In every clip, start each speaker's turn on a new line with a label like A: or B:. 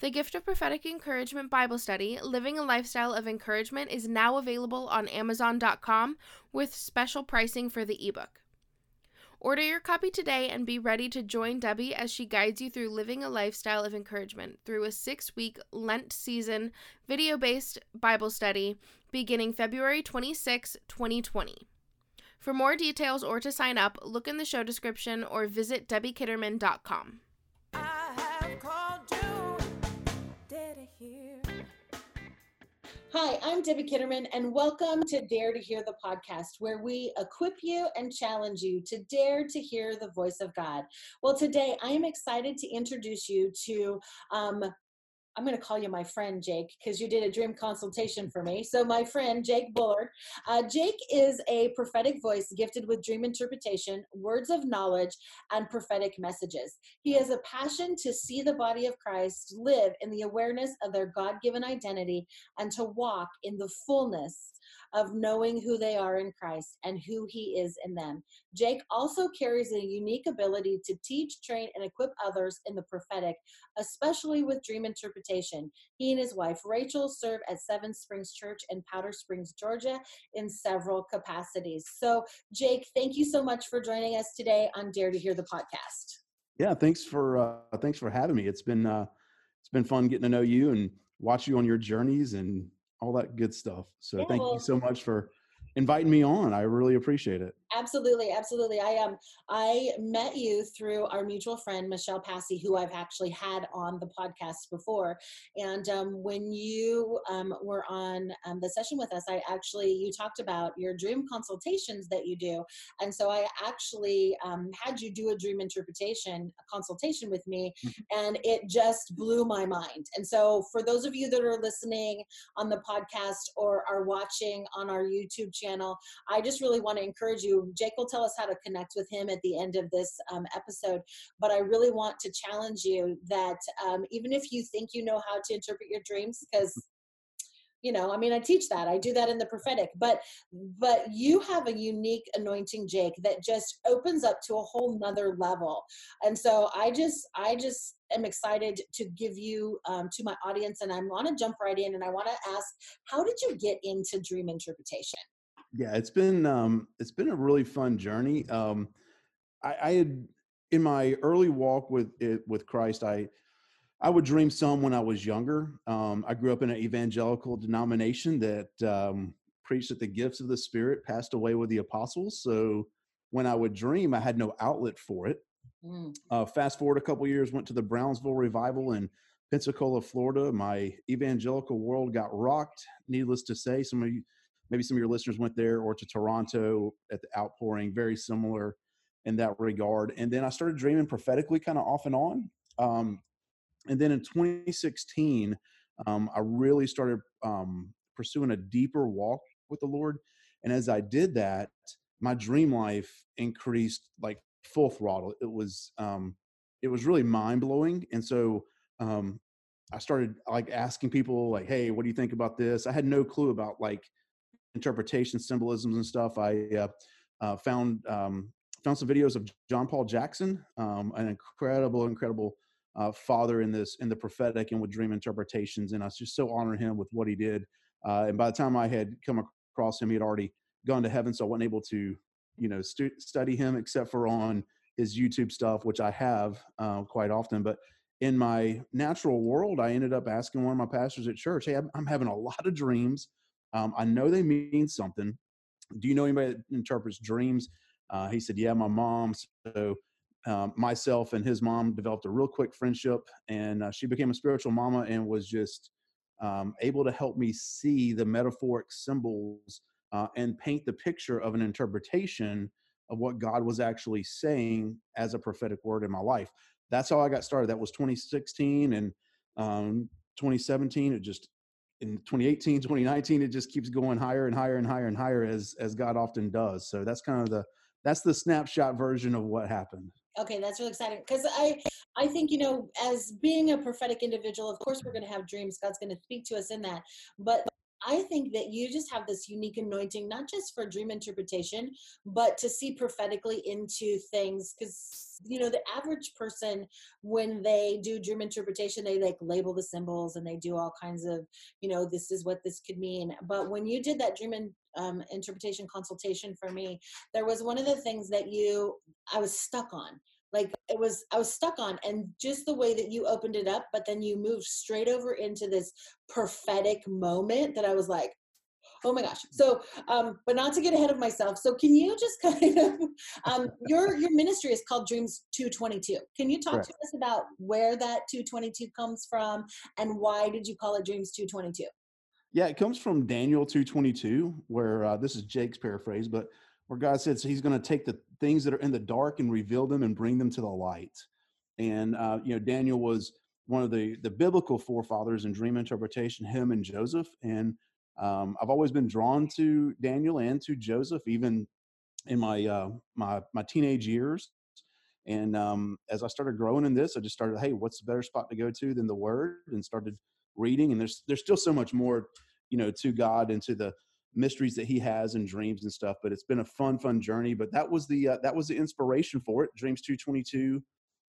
A: The Gift of Prophetic Encouragement Bible Study, Living a Lifestyle of Encouragement, is now available on Amazon.com with special pricing for the ebook. Order your copy today and be ready to join Debbie as she guides you through living a lifestyle of encouragement through a six week Lent season video based Bible study beginning February 26, 2020. For more details or to sign up, look in the show description or visit DebbieKitterman.com.
B: Hi, I'm Debbie Kitterman, and welcome to Dare to Hear the podcast, where we equip you and challenge you to dare to hear the voice of God. Well, today I am excited to introduce you to um, I'm going to call you my friend Jake because you did a dream consultation for me. So, my friend Jake Bullard. Uh, Jake is a prophetic voice gifted with dream interpretation, words of knowledge, and prophetic messages. He has a passion to see the body of Christ live in the awareness of their God given identity and to walk in the fullness of knowing who they are in Christ and who He is in them. Jake also carries a unique ability to teach, train, and equip others in the prophetic, especially with dream interpretation. He and his wife, Rachel, serve at Seven Springs Church in Powder Springs, Georgia, in several capacities. So, Jake, thank you so much for joining us today on Dare to Hear the podcast.
C: Yeah, thanks for uh, thanks for having me. It's been uh, it's been fun getting to know you and watch you on your journeys and all that good stuff. So yeah, thank well, you so much for inviting me on. I really appreciate it.
B: Absolutely, absolutely. I um I met you through our mutual friend Michelle Passy, who I've actually had on the podcast before. And um, when you um, were on um, the session with us, I actually you talked about your dream consultations that you do, and so I actually um, had you do a dream interpretation a consultation with me, mm-hmm. and it just blew my mind. And so for those of you that are listening on the podcast or are watching on our YouTube channel, I just really want to encourage you Jake will tell us how to connect with him at the end of this um, episode. But I really want to challenge you that um, even if you think you know how to interpret your dreams, because you know i mean i teach that i do that in the prophetic but but you have a unique anointing jake that just opens up to a whole nother level and so i just i just am excited to give you um, to my audience and i want to jump right in and i want to ask how did you get into dream interpretation
C: yeah, it's been um, it's been a really fun journey. Um, I, I had in my early walk with it with Christ, I I would dream some when I was younger. Um, I grew up in an evangelical denomination that um, preached that the gifts of the Spirit passed away with the apostles. So when I would dream, I had no outlet for it. Mm. Uh, fast forward a couple years, went to the Brownsville revival in Pensacola, Florida. My evangelical world got rocked. Needless to say, some of you maybe some of your listeners went there or to Toronto at the outpouring, very similar in that regard. And then I started dreaming prophetically kind of off and on. Um, and then in 2016, um, I really started um, pursuing a deeper walk with the Lord. And as I did that, my dream life increased like full throttle. It was um, it was really mind blowing. And so um, I started like asking people like, "Hey, what do you think about this?" I had no clue about like interpretation symbolisms and stuff i uh, uh, found um, found some videos of john paul jackson um, an incredible incredible uh, father in this in the prophetic and with dream interpretations and i just so honored him with what he did uh, and by the time i had come across him he had already gone to heaven so i wasn't able to you know stu- study him except for on his youtube stuff which i have uh, quite often but in my natural world i ended up asking one of my pastors at church hey i'm, I'm having a lot of dreams um, I know they mean something. Do you know anybody that interprets dreams? Uh, he said, Yeah, my mom. So um, myself and his mom developed a real quick friendship, and uh, she became a spiritual mama and was just um, able to help me see the metaphoric symbols uh, and paint the picture of an interpretation of what God was actually saying as a prophetic word in my life. That's how I got started. That was 2016 and um, 2017. It just in 2018 2019 it just keeps going higher and higher and higher and higher as as god often does. So that's kind of the that's the snapshot version of what happened.
B: Okay that's really exciting because i i think you know as being a prophetic individual of course we're going to have dreams god's going to speak to us in that but I think that you just have this unique anointing, not just for dream interpretation, but to see prophetically into things. Because, you know, the average person, when they do dream interpretation, they like label the symbols and they do all kinds of, you know, this is what this could mean. But when you did that dream in, um, interpretation consultation for me, there was one of the things that you, I was stuck on like it was i was stuck on and just the way that you opened it up but then you moved straight over into this prophetic moment that i was like oh my gosh. So um but not to get ahead of myself so can you just kind of um your your ministry is called dreams 222 can you talk to us about where that 222 comes from and why did you call it dreams 222
C: yeah it comes from daniel 222 where uh, this is jake's paraphrase but where God says He's going to take the things that are in the dark and reveal them and bring them to the light. And uh, you know, Daniel was one of the the biblical forefathers in dream interpretation. Him and Joseph, and um, I've always been drawn to Daniel and to Joseph, even in my uh, my my teenage years. And um, as I started growing in this, I just started, hey, what's the better spot to go to than the Word? And started reading. And there's there's still so much more, you know, to God and to the mysteries that he has and dreams and stuff. But it's been a fun, fun journey. But that was the uh, that was the inspiration for it. Dreams two twenty two.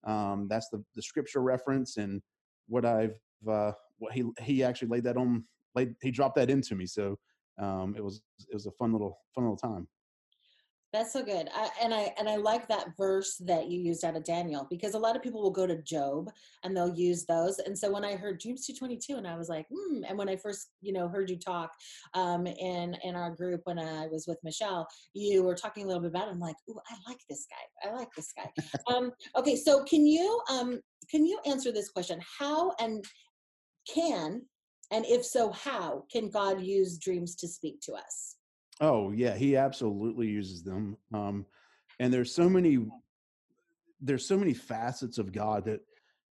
C: Um, that's the the scripture reference and what I've uh, what he he actually laid that on laid he dropped that into me. So um, it was it was a fun little fun little time.
B: That's so good. I, and I and I like that verse that you used out of Daniel because a lot of people will go to Job and they'll use those. And so when I heard Dreams 222 and I was like, hmm. And when I first, you know, heard you talk um, in in our group when I was with Michelle, you were talking a little bit about it. I'm like, oh, I like this guy. I like this guy. um, okay, so can you um, can you answer this question? How and can and if so, how can God use dreams to speak to us?
C: Oh yeah, he absolutely uses them. Um, and there's so many, there's so many facets of God that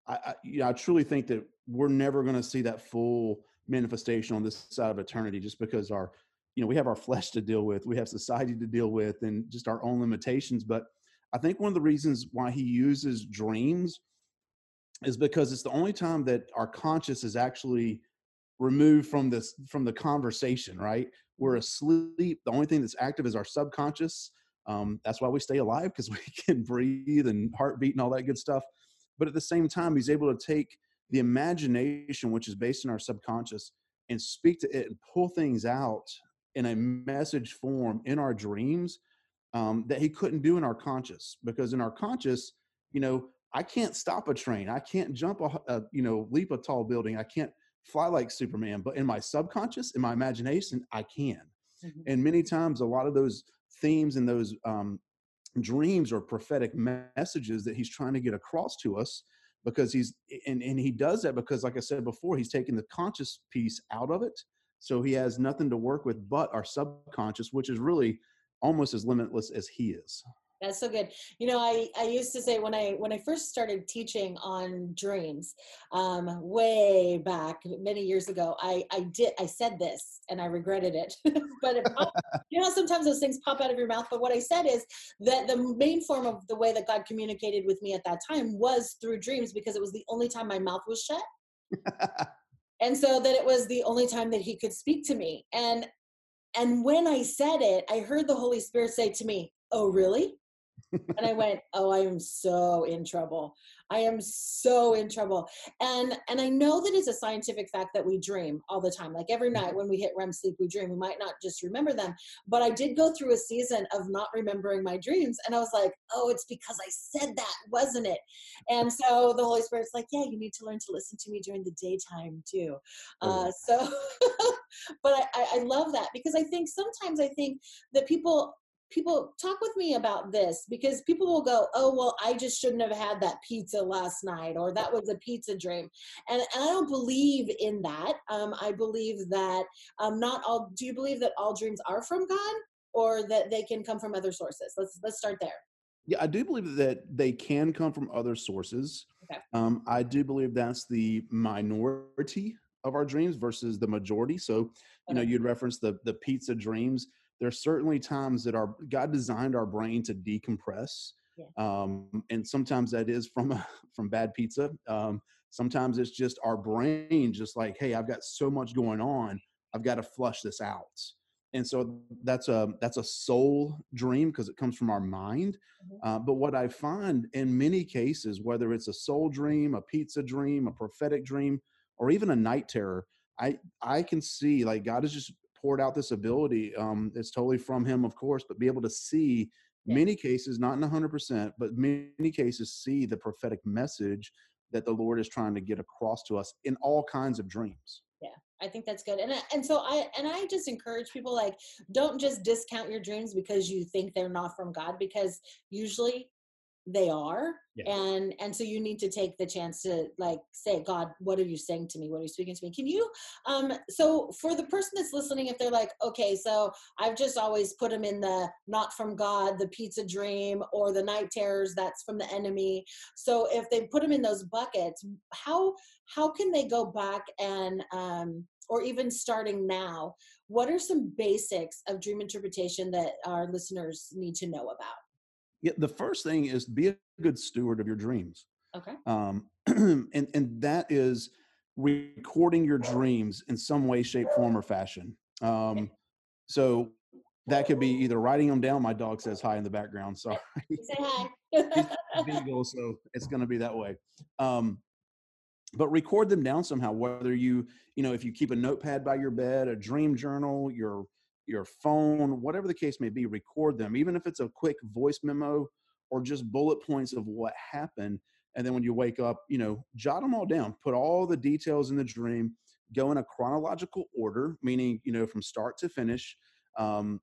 C: I, I, you know, I truly think that we're never going to see that full manifestation on this side of eternity, just because our, you know, we have our flesh to deal with, we have society to deal with, and just our own limitations. But I think one of the reasons why he uses dreams is because it's the only time that our conscious is actually removed from this from the conversation right? We're asleep. The only thing that's active is our subconscious. Um, that's why we stay alive because we can breathe and heartbeat and all that good stuff. But at the same time he's able to take the imagination which is based in our subconscious and speak to it and pull things out in a message form in our dreams um, that he couldn't do in our conscious. Because in our conscious you know i can't stop a train. I can't jump a, a you know leap a tall building. I can't fly like Superman, but in my subconscious, in my imagination, I can. Mm-hmm. And many times, a lot of those themes and those um, dreams or prophetic messages that he's trying to get across to us because he's and, and he does that because like i said before he's taking the conscious piece out of it so he has nothing to work with but our subconscious which is really almost as limitless as he is
B: that's so good. You know, I, I used to say when I when I first started teaching on dreams, um, way back many years ago, I I did I said this and I regretted it. but it popped, you know, sometimes those things pop out of your mouth. But what I said is that the main form of the way that God communicated with me at that time was through dreams because it was the only time my mouth was shut. and so that it was the only time that he could speak to me. And and when I said it, I heard the Holy Spirit say to me, Oh, really? And I went, "Oh, I am so in trouble. I am so in trouble." And and I know that it's a scientific fact that we dream all the time. Like every night when we hit REM sleep, we dream. We might not just remember them, but I did go through a season of not remembering my dreams, and I was like, "Oh, it's because I said that, wasn't it?" And so the Holy Spirit's like, "Yeah, you need to learn to listen to me during the daytime too." Uh, so, but I, I love that because I think sometimes I think that people people talk with me about this because people will go oh well i just shouldn't have had that pizza last night or that was a pizza dream. And, and i don't believe in that. Um, i believe that um, not all do you believe that all dreams are from god or that they can come from other sources? Let's let's start there.
C: Yeah i do believe that they can come from other sources. Okay. um, i do believe that's the minority of our dreams versus the majority. So you okay. know you'd reference the the pizza dreams there's certainly times that our God designed our brain to decompress. Yeah. Um, and sometimes that is from a, from bad pizza. Um, sometimes it's just our brain, just like, hey, I've got so much going on. I've got to flush this out. And so that's a that's a soul dream because it comes from our mind.
B: Mhm.
C: Uh, but what I find in many cases, whether it's a soul dream, a pizza dream, a prophetic dream, or even a night terror, I I can see like God is just poured out this ability. Um, it's totally from Him, of course, but be able to see
B: Yeah.
C: many cases, not in hundred percent, but many cases, see the prophetic message that the Lord is trying to get across to us in all kinds of dreams.
B: Yeah, I think that's good. And I- and so I and I just encourage people like don't just discount your dreams because you think they're not from God because usually they are.
C: Yeah.
B: And and so you need to take the chance to like say God, what are you saying to me? What are you speaking to me? Can you um so for the person that's listening if they're like, okay, so I've just always put them in the not from God, the pizza dream or the night terrors that's from the enemy. So if they put them in those buckets, how how can they go back and um or even starting now what are some basics of dream interpretation that our listeners need to know about
C: the first thing is be a good steward of your dreams.
B: okay
C: um, and and that is recording your dreams in some way, shape, form, or fashion. Um, so that could be either writing them down. My dog says hi in the background. Sorry,
B: say hi
C: beagle, so it's going to be that way. Um, but record them down somehow. Whether you you know if you keep a notepad by your bed, a dream journal, your your phone, whatever the case may be, record them. Even if it's a quick voice memo or just bullet points of what happened. And then when you wake up, you know, jot them all down. Put all the details in the dream. Go in a chronological order, meaning you know from start to finish. Um,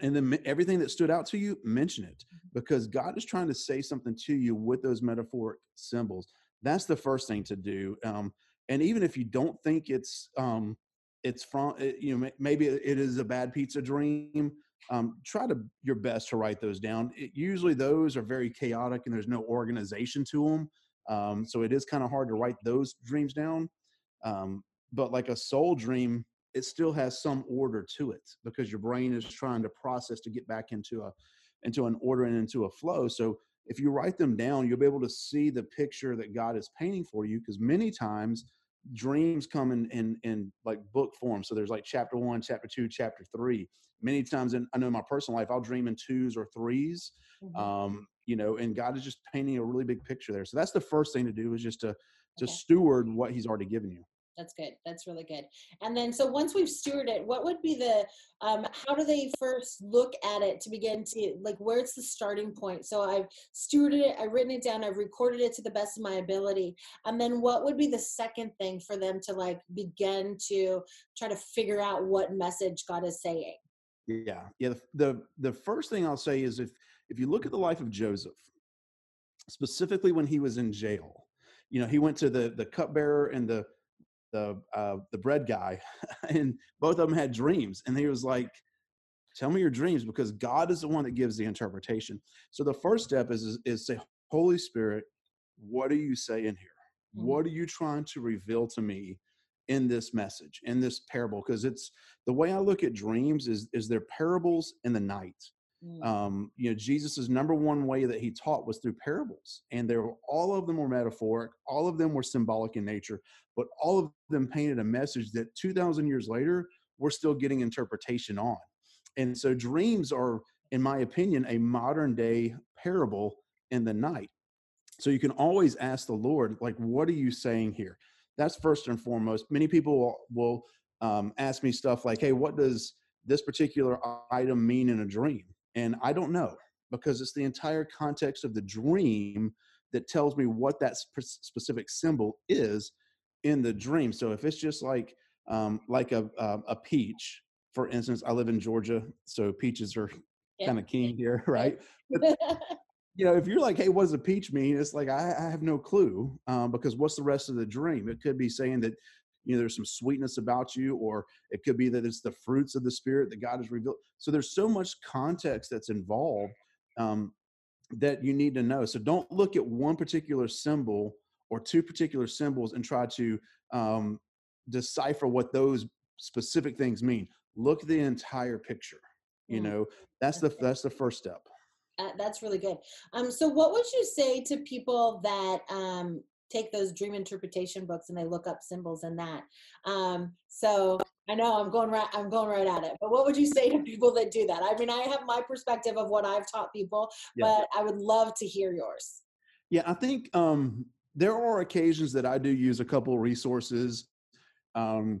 C: and then everything that stood out to you, mention it because God is trying to say something to you with those metaphoric symbols. That's the first thing to do. Um, and even if you don't think it's um, it's from it- you know maybe it is a bad pizza dream, um, try to your best to write those down. It, usually those are very chaotic and there's no organization to them, um, so it is kind of hard to write those dreams down. Um, but like a soul dream, it still has some order to it because your brain is trying to process to get back into a into an order and into a flow. So if you write them down, you'll be able to see the picture that God is painting for you. Because many times dreams come in, in in like book form. So there's like chapter one, chapter two, chapter three. Many times in I know in my personal life, I'll dream in twos or threes.
B: Mhm.
C: Um, you know, and God is just painting a really big picture there. So that's the first thing to do is just to to
B: Okay.
C: steward what He's already given you.
B: That's good that's really good and then so once we've stewarded it what would be the um how do they first look at it to begin to like where's the starting point so i've stewarded it i've written it down i've recorded it to the best of my ability and then what would be the second thing for them to like begin to try to figure out what message god is saying
C: Yeah, yeah. The, the the first thing I'll say is if if you look at the life of Joseph, specifically when he was in jail, you know, he went to the the cupbearer and the the uh, the bread guy, and both of them had dreams, and he was like, "Tell me your dreams," because God is the one that gives the interpretation. So the first step is is, is say, "Holy Spirit, what are you saying here?
B: Mhm.
C: What are you trying to reveal to me?" in this message in this parable because it's the way I look at dreams is is they're parables in the night.
B: Mm,
C: Um, you know, Jesus's number one way that he taught was through parables, and they were all of them were metaphoric, all of them were symbolic in nature, but all of them painted a message that two thousand years later we're still getting interpretation on. And so, dreams are, in my opinion, a modern day parable in the night. So you can always ask the Lord, like, what are you saying here? That's first and foremost. Many people will, will um, ask me stuff like, hey, what does this particular item mean in a dream? And I don't know because it's the entire context of the dream that tells me what that sp- specific symbol is in the dream. So if it's just like um, like a, a a peach, for instance, I live in Georgia, so peaches are
B: Yeah.
C: kind of king here, right? you know, if you're like, hey, what does a peach mean? It's like, I, I have no clue um, because what's the rest of the dream? It could be saying that, you know, there's some sweetness about you, or it could be that it's the fruits of the spirit that God has revealed. So there's so much context that's involved um, that you need to know. So don't look at one particular symbol or two particular symbols and try to um, decipher what those specific things mean. Look at the entire picture. You
B: Mm.
C: know, that's the that's the first step.
B: Uh, that's really good. Um, so, what would you say to people that um, take those dream interpretation books and they look up symbols in that. Um, so I know I'm going right. I'm going right at it. But what would you say to people that do that? I mean, I have my perspective of what I've taught people, yeah. but I would love to hear yours.
C: Yeah, I think um, there are occasions that I do use a couple resources. Um,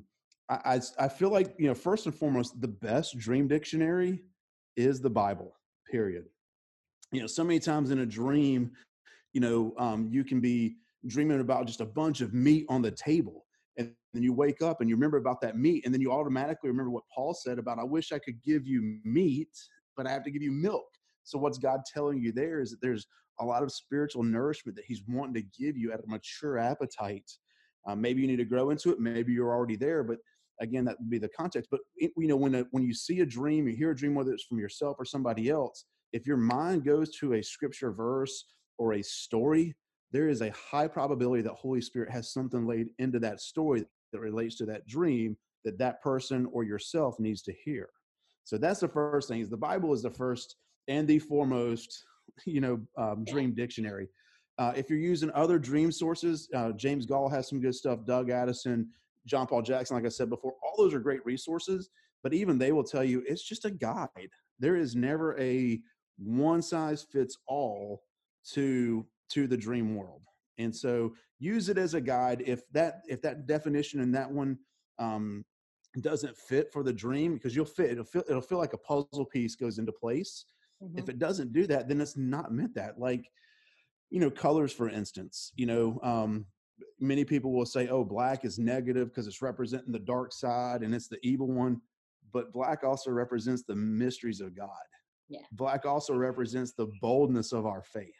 C: I, I, I feel like you know, first and foremost, the best dream dictionary is the Bible. Period. You know, so many times in a dream, you know, um, you can be dreaming about just a bunch of meat on the table, and then you wake up and you remember about that meat, and then you automatically remember what Paul said about, "I wish I could give you meat, but I have to give you milk." So what's God telling you there is that there's a lot of spiritual nourishment that He's wanting to give you at a mature appetite. Uh, maybe you need to grow into it. Maybe you're already there, but again, that would be the context. But you know, when a, when you see a dream, you hear a dream, whether it's from yourself or somebody else, if your mind goes to a scripture verse or a story, there is a high probability that Holy Spirit has something laid into that story that relates to that dream that that person or yourself needs to hear. So that's the first thing. Is the Bible is the first and the foremost, you know, um, dream dictionary. Uh, if you're using other dream sources, uh, James Goll has some good stuff. Doug Addison, John Paul Jackson, like I said before, all those are great resources. But even they will tell you it's just a guide. There is never a one size fits all to to the dream world and so use it as a guide if that if that definition and that one um, doesn't fit for the dream because you'll fit it'll feel it'll feel like a puzzle piece goes into place mm-hmm. if it doesn't do that then it's not meant that like you know colors for instance you know um, many people will say oh black is negative because it's representing the dark side and it's the evil one but black also represents the mysteries of god
B: yeah.
C: Black also represents the boldness of our faith.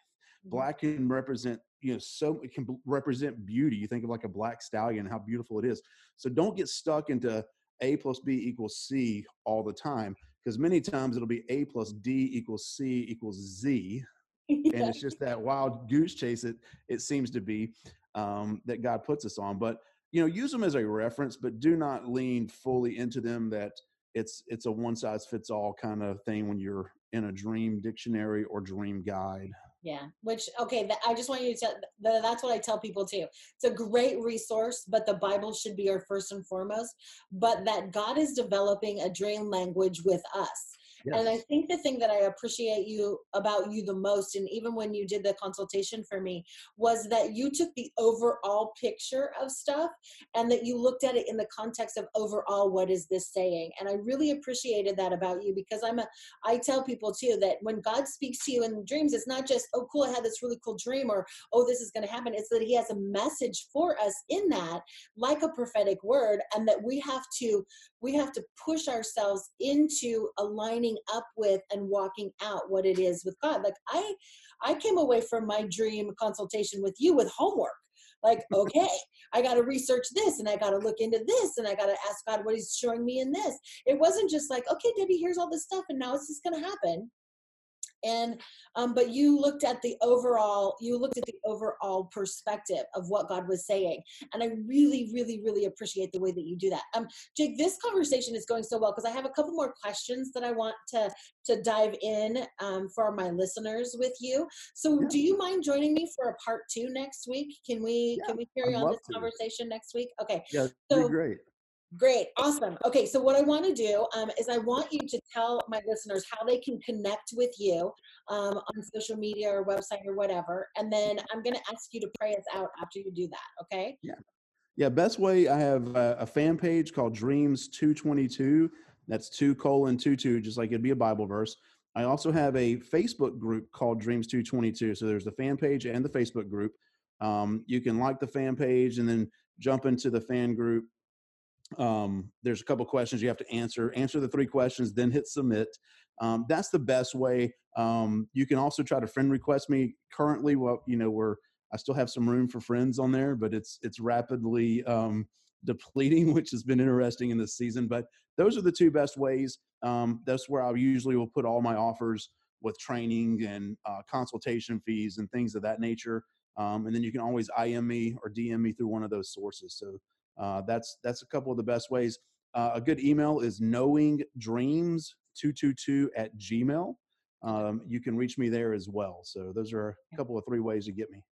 C: Mm-hmm. Black can represent, you know, so it can represent beauty. You think of like a black stallion, how beautiful it is. So don't get stuck into A plus B equals C all the time, because many times it'll be A plus D equals C equals Z. And it's just that wild goose chase it it seems to be um, that God puts us on. But you know, use them as a reference, but do not lean fully into them that it's it's a one size fits all kind of thing when you're in a dream dictionary or dream guide
B: yeah which okay i just want you to tell that's what i tell people too. It's a great resource but the bible should be our first and foremost but that god is developing a dream language with us Yes. And I think the thing that I appreciate you about you the most, and even when you did the consultation for me, was that you took the overall picture of stuff and that you looked at it in the context of overall what is this saying. And I really appreciated that about you because I'm a I tell people too that when God speaks to you in dreams, it's not just, oh cool, I had this really cool dream or oh this is gonna happen. It's that he has a message for us in that, like a prophetic word, and that we have to we have to push ourselves into aligning up with and walking out what it is with God. Like I I came away from my dream consultation with you with homework. Like, okay, I got to research this and I got to look into this and I got to ask God what he's showing me in this. It wasn't just like, okay, Debbie, here's all this stuff and now it's just going to happen and um, but you looked at the overall you looked at the overall perspective of what god was saying and i really really really appreciate the way that you do that. Um jake this conversation is going so well because i have a couple more questions that i want to to dive in um, for my listeners with you. So yeah. do you mind joining me for a part two next week? Can we yeah, can we carry I'd on this to. conversation next week? Okay.
C: Yeah so great
B: Great, awesome. Okay, so what I want to do um, is I want you to tell my listeners how they can connect with you um, on social media or website or whatever, and then I'm going to ask you to pray us out after you do that. Okay?
C: Yeah. Yeah. Best way I have a, a fan page called Dreams Two Twenty Two. That's two colon two two, just like it'd be a Bible verse. I also have a Facebook group called Dreams Two Twenty Two. So there's the fan page and the Facebook group. Um, you can like the fan page and then jump into the fan group um, there's a couple questions you have to answer answer the three questions then hit submit. Um, that's the best way um, you can also try to friend request me. Currently well you know we're i still have some room for friends on there but it's it's rapidly um, depleting which has been interesting in this season but those are the two best ways. Um, that's where i usually will put all my offers with training and uh, consultation fees and things of that nature. Um, and then you can always im me or dm me through one of those sources. So uh, that's that's a couple of the best ways. Uh, a good email is knowingdreams222 at gmail. Um, you can reach me there as well. So those are a couple of three ways to get me.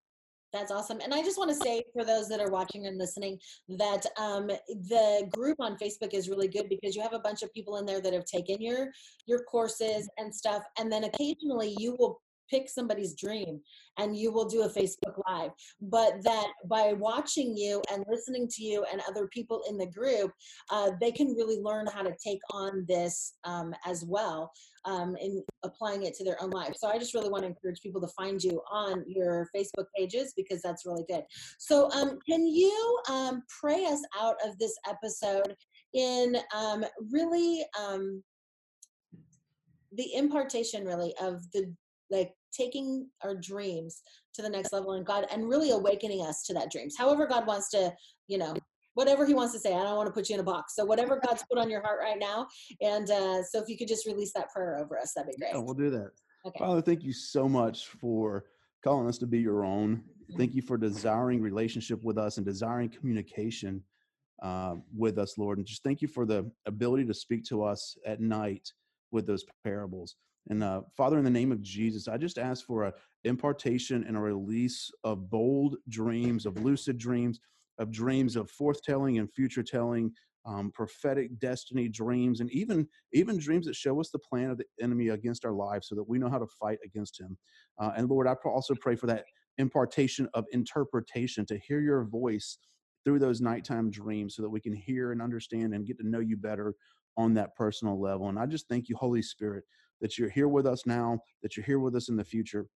B: That's awesome. And I just want to say for those that are watching and listening that um, the group on Facebook is really good because you have a bunch of people in there that have taken your your courses and stuff. And then occasionally you will pick somebody's dream and you will do a Facebook Live. But that by watching you and listening to you and other people in the group, uh, they can really learn how to take on this um, as well um, in applying it to their own life. So I just really want to encourage people to find you on your Facebook pages because that's really good. So um, can you um, pray us out of this episode in um, really um, the impartation really of the like taking our dreams to the next level and God and really awakening us to that dreams. However, God wants to, you know, whatever He wants to say. I don't want to put you in a box. So whatever God's put on your heart right now, and uh, so if you could just release that prayer over us, that'd be great.
C: Yeah, we'll do that. Okay. Father, thank you so much for calling us to be your own. Mm-hmm. Thank you for desiring relationship with us and desiring communication uh, with us, Lord. And just thank you for the ability to speak to us at night with those parables. And uh, Father, in the name of Jesus, I just ask for a impartation and a release of bold dreams, of lucid dreams, of dreams of forthtelling and future telling, um, prophetic destiny dreams, and even even dreams that show us the plan of the enemy against our lives, so that we know how to fight against him. Uh, and Lord, I also pray for that impartation of interpretation to hear your voice through those nighttime dreams, so that we can hear and understand and get to know you better on that personal level. And I just thank you, Holy Spirit, that you're here with us now, that you're here with us in the future,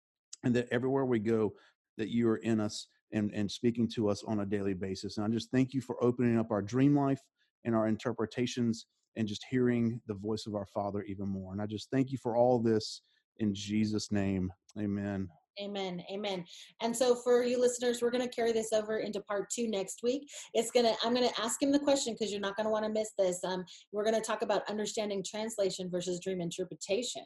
C: and that everywhere we go, that you are in us and, and speaking to us on a daily basis. And I just thank you for opening up our dream life and our interpretations and just hearing the voice of our Father even more. And I just thank you for all this in Jesus' name. Amen.
B: Amen. Amen. And so for you listeners, we're going to carry this over into part two next week. It's going to, I'm going to ask him the question because you're not going to want to miss this. Um, we're going to talk about understanding translation versus dream interpretation.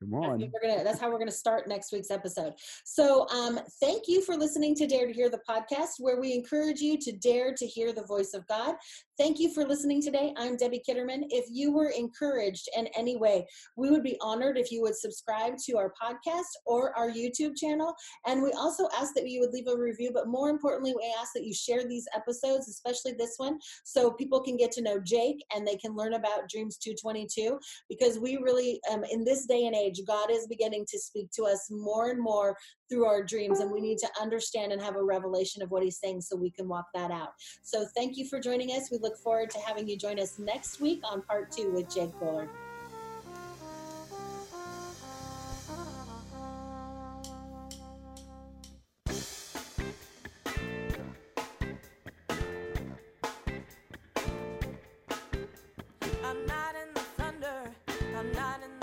C: Come on.
B: We're gonna, that's how we're going to start next week's episode. So, um, thank you for listening to Dare to Hear the podcast, where we encourage you to dare to hear the voice of God. Thank you for listening today. I'm Debbie Kitterman. If you were encouraged in any way, we would be honored if you would subscribe to our podcast or our YouTube channel. And we also ask that you would leave a review, but more importantly, we ask that you share these episodes, especially this one, so people can get to know Jake and they can learn about Dreams 222. Because we really, um, in this day and age, God is beginning to speak to us more and more through our dreams, and we need to understand and have a revelation of what He's saying so we can walk that out. So, thank you for joining us. We look forward to having you join us next week on part two with Jake Bullard.
D: Cause